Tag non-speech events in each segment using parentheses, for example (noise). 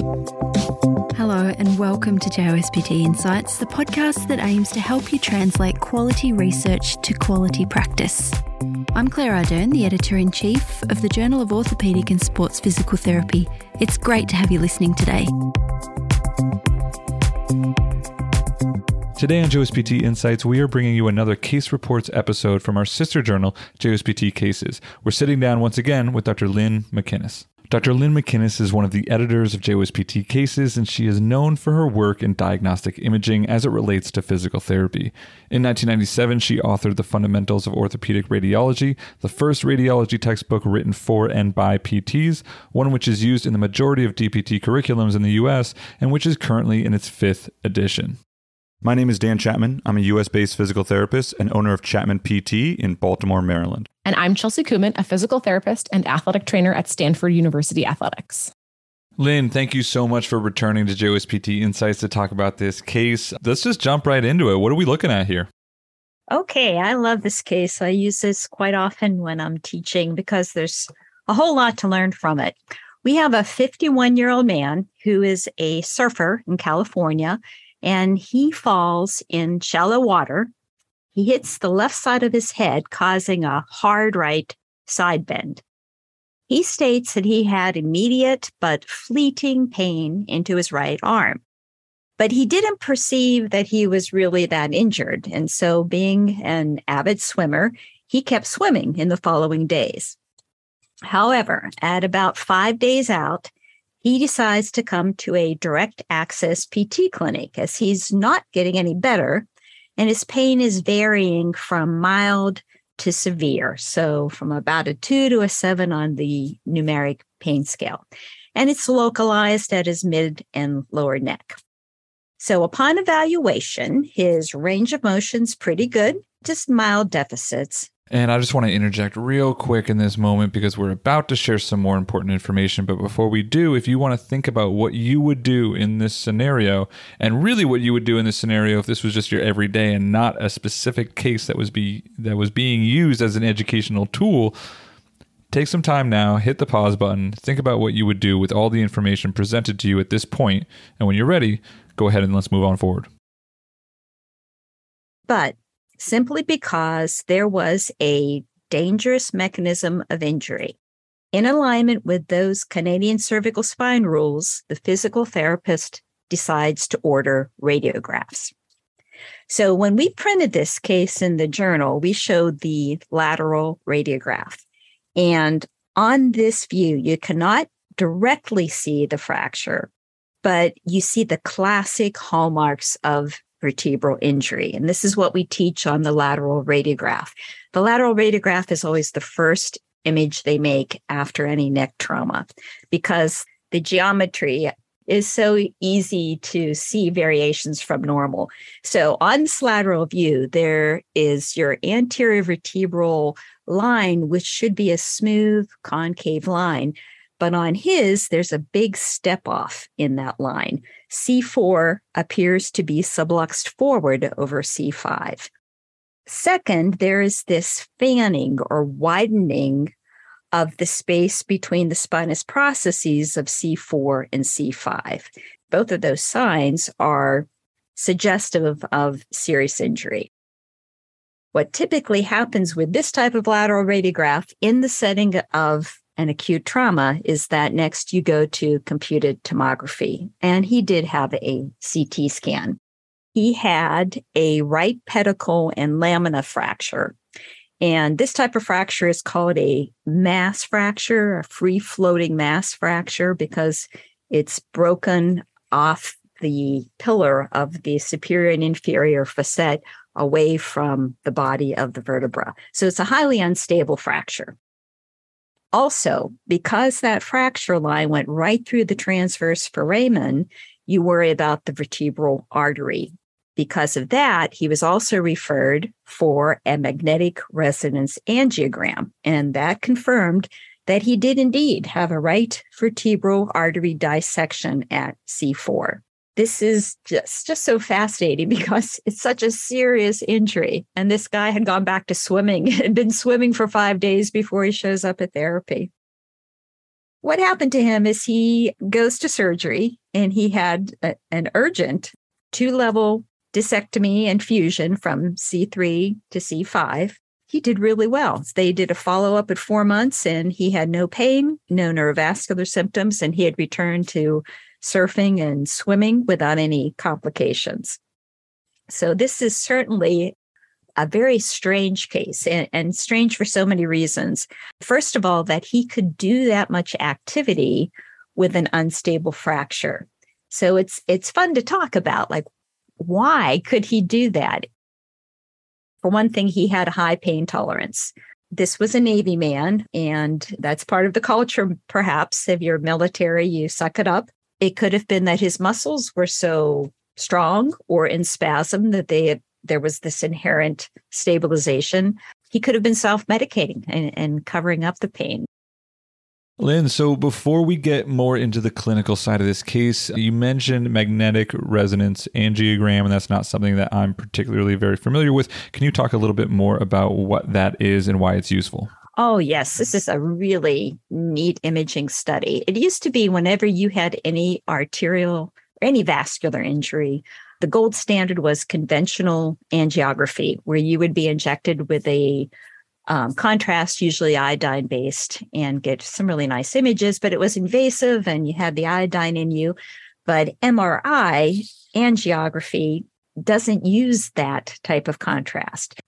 Hello, and welcome to JOSPT Insights, the podcast that aims to help you translate quality research to quality practice. I'm Claire Ardern, the editor in chief of the Journal of Orthopaedic and Sports Physical Therapy. It's great to have you listening today. Today on JOSPT Insights, we are bringing you another Case Reports episode from our sister journal, JOSPT Cases. We're sitting down once again with Dr. Lynn McKinnis. Dr. Lynn McKinnis is one of the editors of JOSPT Cases, and she is known for her work in diagnostic imaging as it relates to physical therapy. In 1997, she authored The Fundamentals of Orthopedic Radiology, the first radiology textbook written for and by PTs, one which is used in the majority of DPT curriculums in the US and which is currently in its fifth edition. My name is Dan Chapman. I'm a US based physical therapist and owner of Chapman PT in Baltimore, Maryland. And I'm Chelsea Kuman, a physical therapist and athletic trainer at Stanford University Athletics. Lynn, thank you so much for returning to JOSPT Insights to talk about this case. Let's just jump right into it. What are we looking at here? Okay, I love this case. I use this quite often when I'm teaching because there's a whole lot to learn from it. We have a 51 year old man who is a surfer in California and he falls in shallow water. He hits the left side of his head, causing a hard right side bend. He states that he had immediate but fleeting pain into his right arm. But he didn't perceive that he was really that injured. And so, being an avid swimmer, he kept swimming in the following days. However, at about five days out, he decides to come to a direct access PT clinic as he's not getting any better and his pain is varying from mild to severe. So, from about a two to a seven on the numeric pain scale. And it's localized at his mid and lower neck. So, upon evaluation, his range of motion's pretty good, just mild deficits. And I just want to interject real quick in this moment because we're about to share some more important information. But before we do, if you want to think about what you would do in this scenario, and really what you would do in this scenario if this was just your everyday and not a specific case that was be that was being used as an educational tool, take some time now, hit the pause button, think about what you would do with all the information presented to you at this point, and when you're ready, go ahead and let's move on forward. But simply because there was a dangerous mechanism of injury. In alignment with those Canadian cervical spine rules, the physical therapist decides to order radiographs. So when we printed this case in the journal, we showed the lateral radiograph. And on this view, you cannot directly see the fracture, but you see the classic hallmarks of vertebral injury. And this is what we teach on the lateral radiograph. The lateral radiograph is always the first image they make after any neck trauma because the geometry is so easy to see variations from normal. So on this lateral view, there is your anterior vertebral line, which should be a smooth concave line. But on his, there's a big step off in that line. C4 appears to be subluxed forward over C5. Second, there is this fanning or widening of the space between the spinous processes of C4 and C5. Both of those signs are suggestive of serious injury. What typically happens with this type of lateral radiograph in the setting of an acute trauma is that next you go to computed tomography. And he did have a CT scan. He had a right pedicle and lamina fracture. And this type of fracture is called a mass fracture, a free floating mass fracture, because it's broken off the pillar of the superior and inferior facet away from the body of the vertebra. So it's a highly unstable fracture. Also, because that fracture line went right through the transverse foramen, you worry about the vertebral artery. Because of that, he was also referred for a magnetic resonance angiogram, and that confirmed that he did indeed have a right vertebral artery dissection at C4 this is just just so fascinating (laughs) because it's such a serious injury and this guy had gone back to swimming (laughs) had been swimming for 5 days before he shows up at therapy what happened to him is he goes to surgery and he had a, an urgent two level discectomy and fusion from C3 to C5. He did really well. They did a follow up at four months and he had no pain, no neurovascular symptoms, and he had returned to surfing and swimming without any complications. So, this is certainly a very strange case and, and, strange for so many reasons. First of all, that he could do that much activity with an unstable fracture. So it's it's fun to talk about like why could he do that? For one thing, he had a high pain tolerance. This was a Navy man, and that's part of the culture, perhaps. If you're military, you suck it up. It could have been that his muscles were so strong or in spasm that they had there was this inherent stabilization. He could have been self medicating and, and covering up the pain. Lynn, so before we get more into the clinical side of this case, you mentioned magnetic resonance angiogram, and that's not something that I'm particularly very familiar with. Can you talk a little bit more about what that is and why it's useful? Oh, yes. This is a really neat imaging study. It used to be whenever you had any arterial or any vascular injury, the gold standard was conventional angiography, where you would be injected with a um, contrast, usually iodine based, and get some really nice images, but it was invasive and you had the iodine in you. But MRI angiography doesn't use that type of contrast.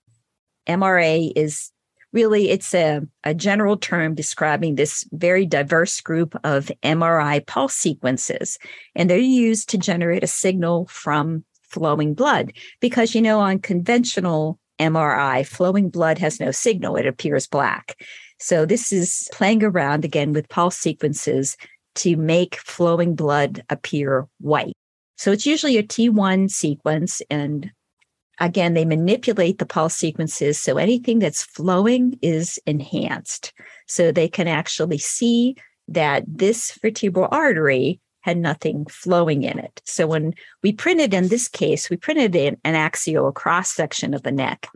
MRA is really it's a, a general term describing this very diverse group of MRI pulse sequences, and they're used to generate a signal from flowing blood because you know on conventional MRI, flowing blood has no signal, it appears black. So, this is playing around again with pulse sequences to make flowing blood appear white. So, it's usually a T1 sequence. And again, they manipulate the pulse sequences so anything that's flowing is enhanced. So, they can actually see that this vertebral artery had nothing flowing in it. So when we printed in this case, we printed in an axial cross section of the neck.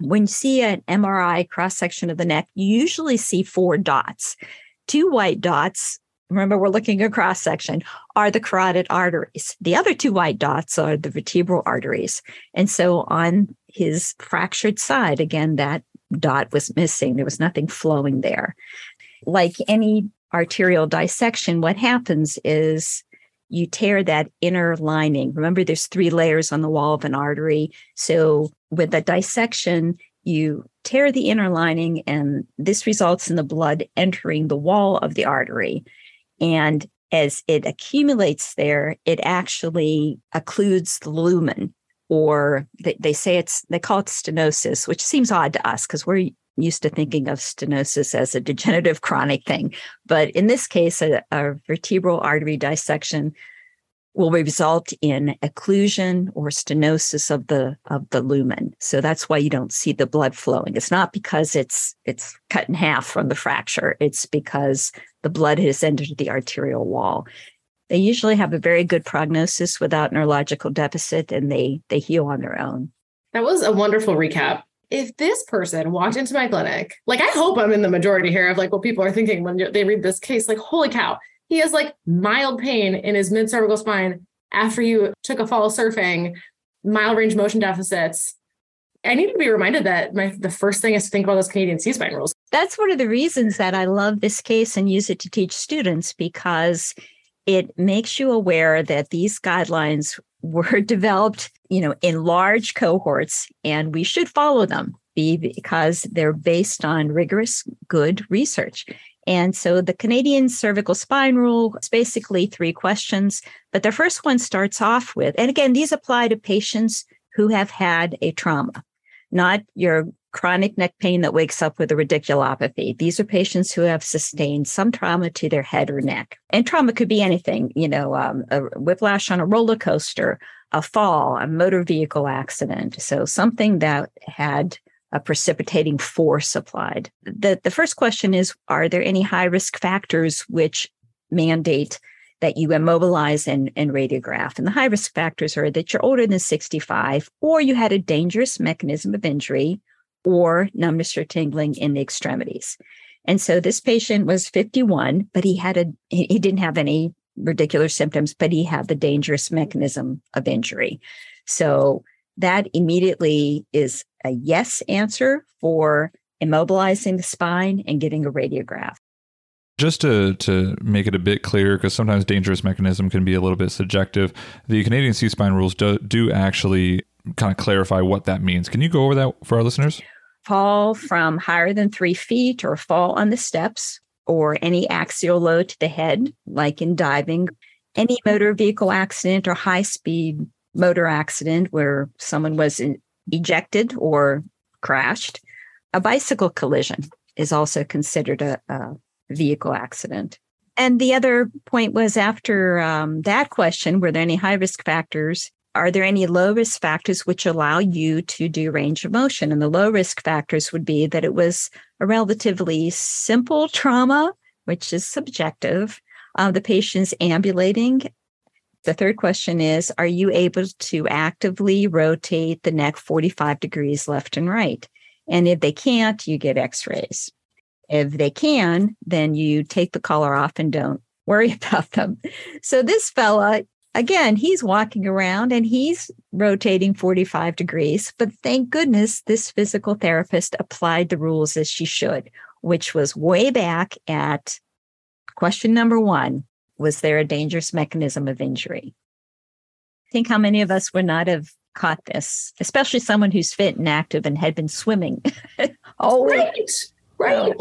When you see an MRI cross section of the neck, you usually see four dots. Two white dots, remember we're looking at cross section, are the carotid arteries. The other two white dots are the vertebral arteries. And so on his fractured side, again, that dot was missing. There was nothing flowing there. Like any arterial dissection, what happens is you tear that inner lining. Remember, there's three layers on the wall of an artery. So with a dissection, you tear the inner lining, and this results in the blood entering the wall of the artery. And as it accumulates there, it actually occludes the lumen, or they, they say it's, they call it stenosis, which seems odd to us because we're used to thinking of stenosis as a degenerative chronic thing. But in this case, a, a vertebral artery dissection will result in occlusion or stenosis of the of the lumen. So that's why you don't see the blood flowing. It's not because it's it's cut in half from the fracture. It's because the blood has entered the arterial wall. They usually have a very good prognosis without neurological deficit and they they heal on their own. That was a wonderful recap if this person walked into my clinic, like I hope I'm in the majority here of like what people are thinking when they read this case, like, holy cow, he has like mild pain in his mid cervical spine after you took a fall surfing, mild range motion deficits. I need to be reminded that my the first thing is to think about those Canadian C spine rules. That's one of the reasons that I love this case and use it to teach students because it makes you aware that these guidelines (laughs) were developed, you know, in large cohorts, and we should follow them because they're based on rigorous, good research. And so the Canadian cervical spine rule is basically three questions. But the first one starts off with, and again, these apply to patients who have had a trauma, not your chronic neck pain that wakes up with a radiculopathy. These are patients who have sustained some trauma to their head or neck. And trauma could be anything, you know, um, a whiplash on a roller coaster, a fall, a motor vehicle accident. So something that had a precipitating force applied. The, the first question is Are there any high risk factors which mandate that you immobilize and, and radiograph? And the high risk factors are that you're older than 65 or you had a dangerous mechanism of injury or numbness or tingling in the extremities. And so this patient was 51, but he had a, he didn't have any radicular symptoms, but he had the dangerous mechanism of injury. So that immediately is a yes answer for immobilizing the spine and getting a radiograph. Just to, to make it a bit clearer, because sometimes dangerous mechanism can be a little bit subjective, the Canadian C spine rules do, do actually kind of clarify what that means. Can you go over that for our listeners? Fall from higher than three feet or fall on the steps or any axial load to the head, like in diving, any motor vehicle accident or high speed motor accident where someone was ejected or crashed. A bicycle collision is also considered a, a vehicle accident. And the other point was after um, that question, were there any high risk factors? Are there any low risk factors which allow you to do range of motion? And the low risk factors would be that it was a relatively simple trauma, which is subjective. Uh, the patient's ambulating. The third question is Are you able to actively rotate the neck 45 degrees left and right? And if they can't, you get x rays. If they can, then you take the collar off and don't worry (laughs) about them. So this fella, again, he's walking around and he's rotating 45 degrees. But thank goodness this physical therapist applied the rules as she should, which was way back at question number one Was there a dangerous mechanism of injury? Think how many of us would not have caught this, especially someone who's fit and active and had been swimming. (laughs) oh, right. Right.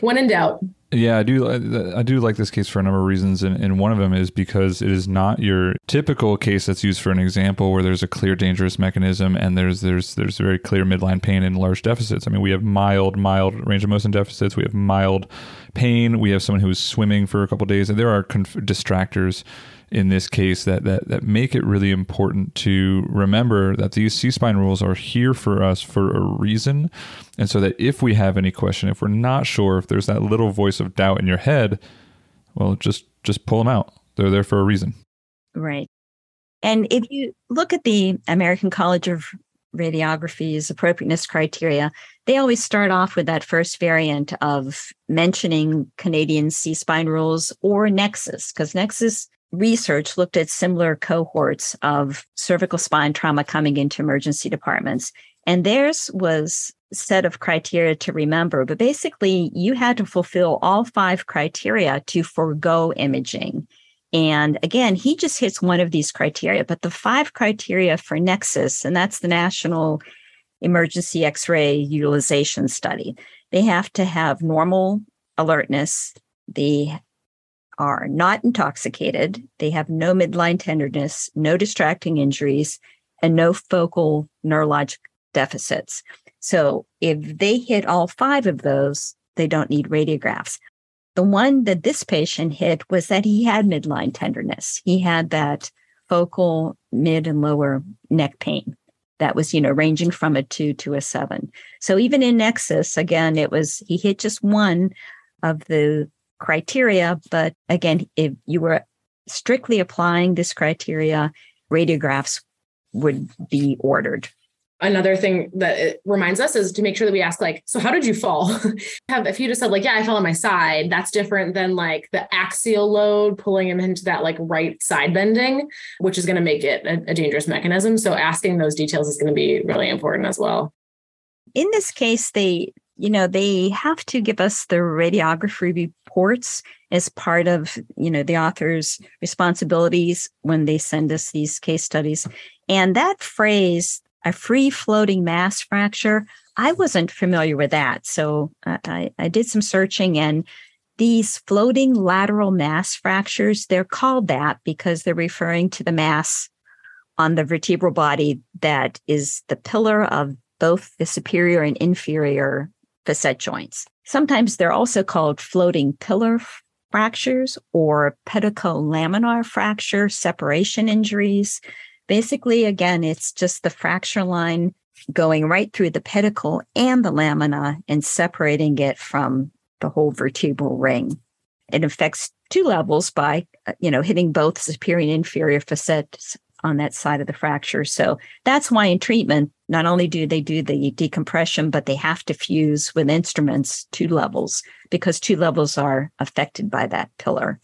When in doubt. Yeah, I do. Uh, I do like this case for a number of reasons, and, and one of them is because it is not your typical case that's used for an example where there's a clear dangerous mechanism and there's there's there's very clear midline pain and large deficits. I mean, we have mild mild range of motion deficits. We have mild pain. We have someone who is swimming for a couple days, and there are conf- distractors in this case that, that that make it really important to remember that these C-spine rules are here for us for a reason. And so that if we have any question, if we're not sure, if there's that little voice of doubt in your head, well, just just pull them out. They're there for a reason. Right. And if you look at the American College of Radiography's appropriateness criteria, they always start off with that first variant of mentioning Canadian C spine rules or Nexus, because Nexus research looked at similar cohorts of cervical spine trauma coming into emergency departments. And theirs was set of criteria to remember, but basically you had to fulfill all five criteria to forego imaging. And again, he just hits one of these criteria, but the five criteria for Nexus, and that's the National Emergency X ray Utilization Study, they have to have normal alertness. They are not intoxicated. They have no midline tenderness, no distracting injuries, and no focal neurologic deficits. So if they hit all five of those, they don't need radiographs. The one that this patient hit was that he had midline tenderness. He had that focal mid and lower neck pain that was, you know, ranging from a two to a seven. So even in Nexus, again, it was he hit just one of the criteria. But again, if you were strictly applying this criteria, radiographs would be ordered. Another thing that it reminds us is to make sure that we ask, like, so how did you fall? (laughs) Have if you just said, like, yeah, I fell on my side, that's different than like the axial load pulling him into that like right side bending, which is going to make it a, a dangerous mechanism. So asking those details is going to be really important as well. In this case, they you know they have to give us the radiography reports as part of you know the author's responsibilities when they send us these case studies. And that phrase a free floating mass fracture i wasn't familiar with that. So uh, I, I did some searching and these floating lateral mass fractures they're called that because they're referring to the mass on the vertebral body that is the pillar of both the superior and inferior facet joints. Sometimes they're also called floating pillar fractures or pedicolaminar fracture separation injuries. Basically, again, it's just the fracture line going right through the pedicle and the lamina and separating it from the whole vertebral ring. It affects two levels by, uh, you know, hitting both superior and inferior facets on that side of the fracture. So that's why in treatment, not only do they do the decompression, but they have to fuse with instruments two levels because two levels are affected by that pillar.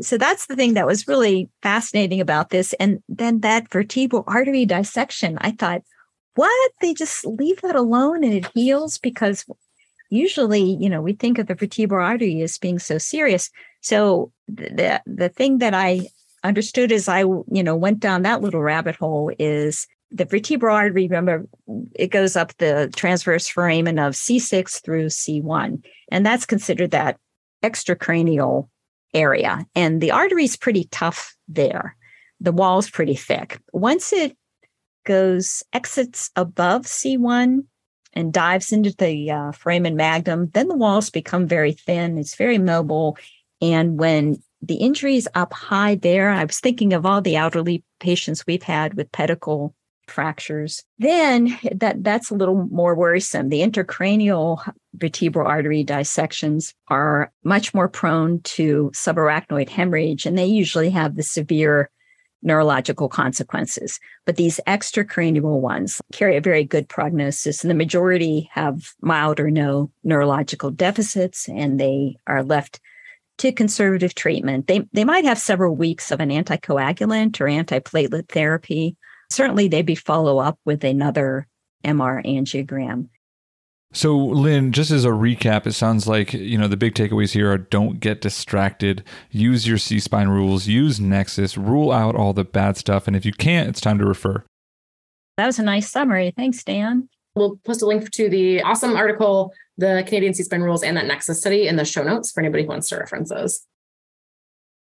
So that's the thing that was really fascinating about this. And then that vertebral artery dissection, I thought, what? They just leave that alone and it heals because usually, you know, we think of the vertebral artery as being so serious. So the the thing that I understood as I, you know, went down that little rabbit hole is the vertebral artery, remember, it goes up the transverse foramen of C6 through C1. And that's considered that extracranial area. And the artery is pretty tough there. The wall's pretty thick. Once it goes, exits above C1, and dives into the uh, foramen magnum, then the walls become very thin. It's very mobile. And when the injury is up high there, I was thinking of all the elderly patients we've had with pedicle fractures. Then that that's a little more worrisome. The intracranial vertebral artery dissections are much more prone to subarachnoid hemorrhage, and they usually have the severe neurological consequences. But these extracranial ones carry a very good prognosis, and the majority have mild or no neurological deficits, and they are left to conservative treatment. They, they might have several weeks of an anticoagulant or antiplatelet therapy. Certainly, they'd be follow up with another MR angiogram. So, Lynn, just as a recap, it sounds like you know the big takeaways here are: don't get distracted, use your C spine rules, use Nexus, rule out all the bad stuff, and if you can't, it's time to refer. That was a nice summary. Thanks, Dan. We'll post a link to the awesome article, the Canadian C spine rules, and that Nexus study in the show notes for anybody who wants to reference those.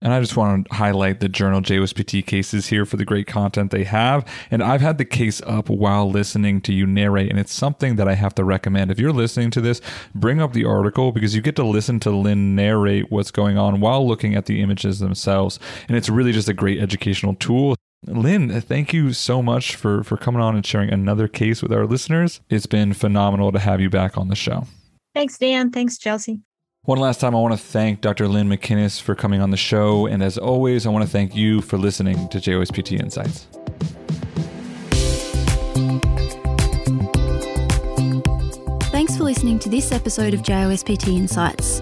And I just want to highlight the journal JOSPT cases here for the great content they have. And I've had the case up while listening to you narrate, and it's something that I have to recommend. If you're listening to this, bring up the article because you get to listen to Lynn narrate what's going on while looking at the images themselves. And it's really just a great educational tool. Lynn, thank you so much for, for coming on and sharing another case with our listeners. It's been phenomenal to have you back on the show. Thanks, Dan. Thanks, Chelsea. One last time, I want to thank Dr. Lynn McKinnis for coming on the show. And as always, I want to thank you for listening to JOSPT Insights. Thanks for listening to this episode of JOSPT Insights.